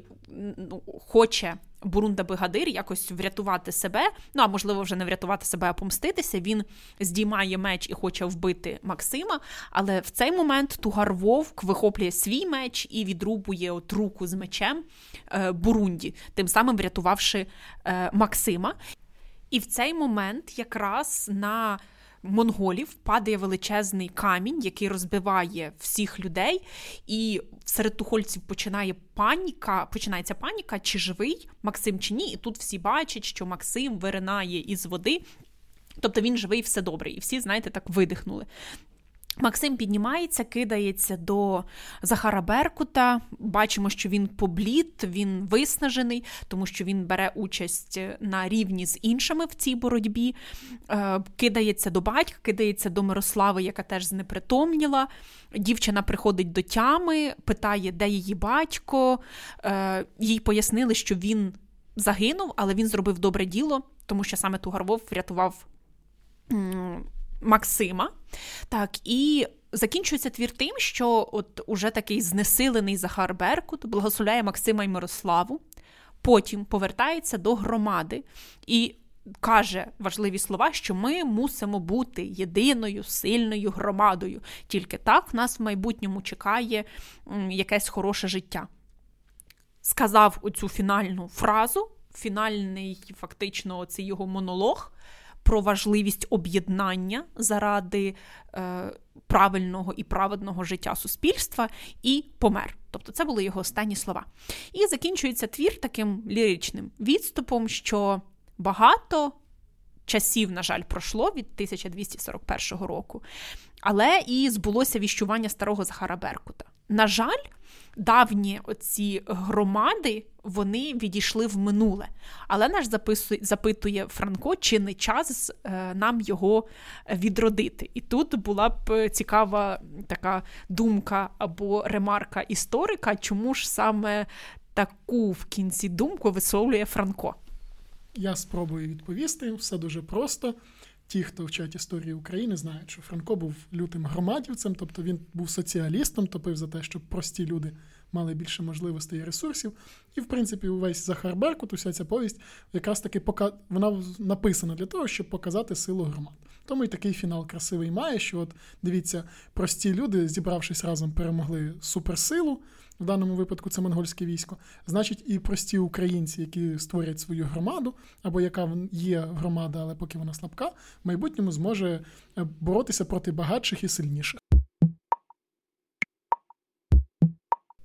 ну, хоче. Бурунда Бегадир якось врятувати себе, ну а можливо, вже не врятувати себе, а помститися. Він здіймає меч і хоче вбити Максима. Але в цей момент Тугар Вовк вихоплює свій меч і відрубує от руку з мечем е, Бурунді, тим самим врятувавши Максима. І в цей момент якраз на монголів падає величезний камінь, який розбиває всіх людей, і серед тухольців починає паніка, починається паніка, чи живий Максим чи ні. І тут всі бачать, що Максим виринає із води. Тобто він живий, все добре, і всі, знаєте, так видихнули. Максим піднімається, кидається до Захара Беркута. Бачимо, що він поблід, він виснажений, тому що він бере участь на рівні з іншими в цій боротьбі. Е, кидається до батька, кидається до Мирослави, яка теж знепритомніла. Дівчина приходить до тями, питає, де її батько. Е, їй пояснили, що він загинув, але він зробив добре діло, тому що саме Тугарвов врятував. Максима. Так, і закінчується твір тим, що от уже такий знесилений Захар Беркут благословляє Максима і Мирославу, потім повертається до громади і каже важливі слова, що ми мусимо бути єдиною сильною громадою. Тільки так нас в майбутньому чекає якесь хороше життя. Сказав оцю фінальну фразу, фінальний, фактично, оцей його монолог про важливість об'єднання заради е, правильного і праведного життя суспільства і помер. Тобто це були його останні слова. І закінчується твір таким ліричним відступом, що багато часів, на жаль, пройшло від 1241 року, але і збулося віщування старого Захара Беркута. На жаль, давні оці громади вони відійшли в минуле. Але наш записує, запитує Франко, чи не час е, нам його відродити. І тут була б цікава така думка або ремарка історика, чому ж саме таку в кінці думку висловлює Франко. Я спробую відповісти. Все дуже просто. Ті, хто вчать історії України, знають, що Франко був лютим громадівцем, тобто він був соціалістом, топив за те, щоб прості люди мали більше можливостей і ресурсів. І, в принципі, увесь Захар Беркут, уся ця повість, якраз таки пока... вона написана для того, щоб показати силу громад. Тому і такий фінал красивий має, що от дивіться, прості люди, зібравшись разом, перемогли суперсилу. В даному випадку це монгольське військо. Значить, і прості українці, які створять свою громаду, або яка є громада, але поки вона слабка, в майбутньому зможе е, боротися проти багатших і сильніших.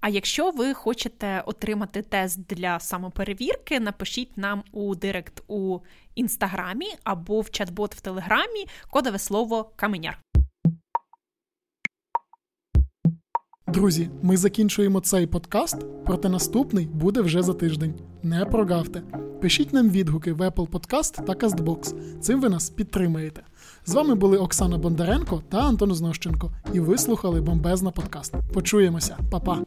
А якщо ви хочете отримати тест для самоперевірки, напишіть нам у директ у інстаграмі або в чат-бот в телеграмі кодове слово каменяр. Друзі, ми закінчуємо цей подкаст, проте наступний буде вже за тиждень. Не прогавте. Пишіть нам відгуки в Apple Podcast та CastBox. Цим ви нас підтримаєте. З вами були Оксана Бондаренко та Антон Знощенко, і ви слухали бомбезна подкаст. Почуємося, Па-па!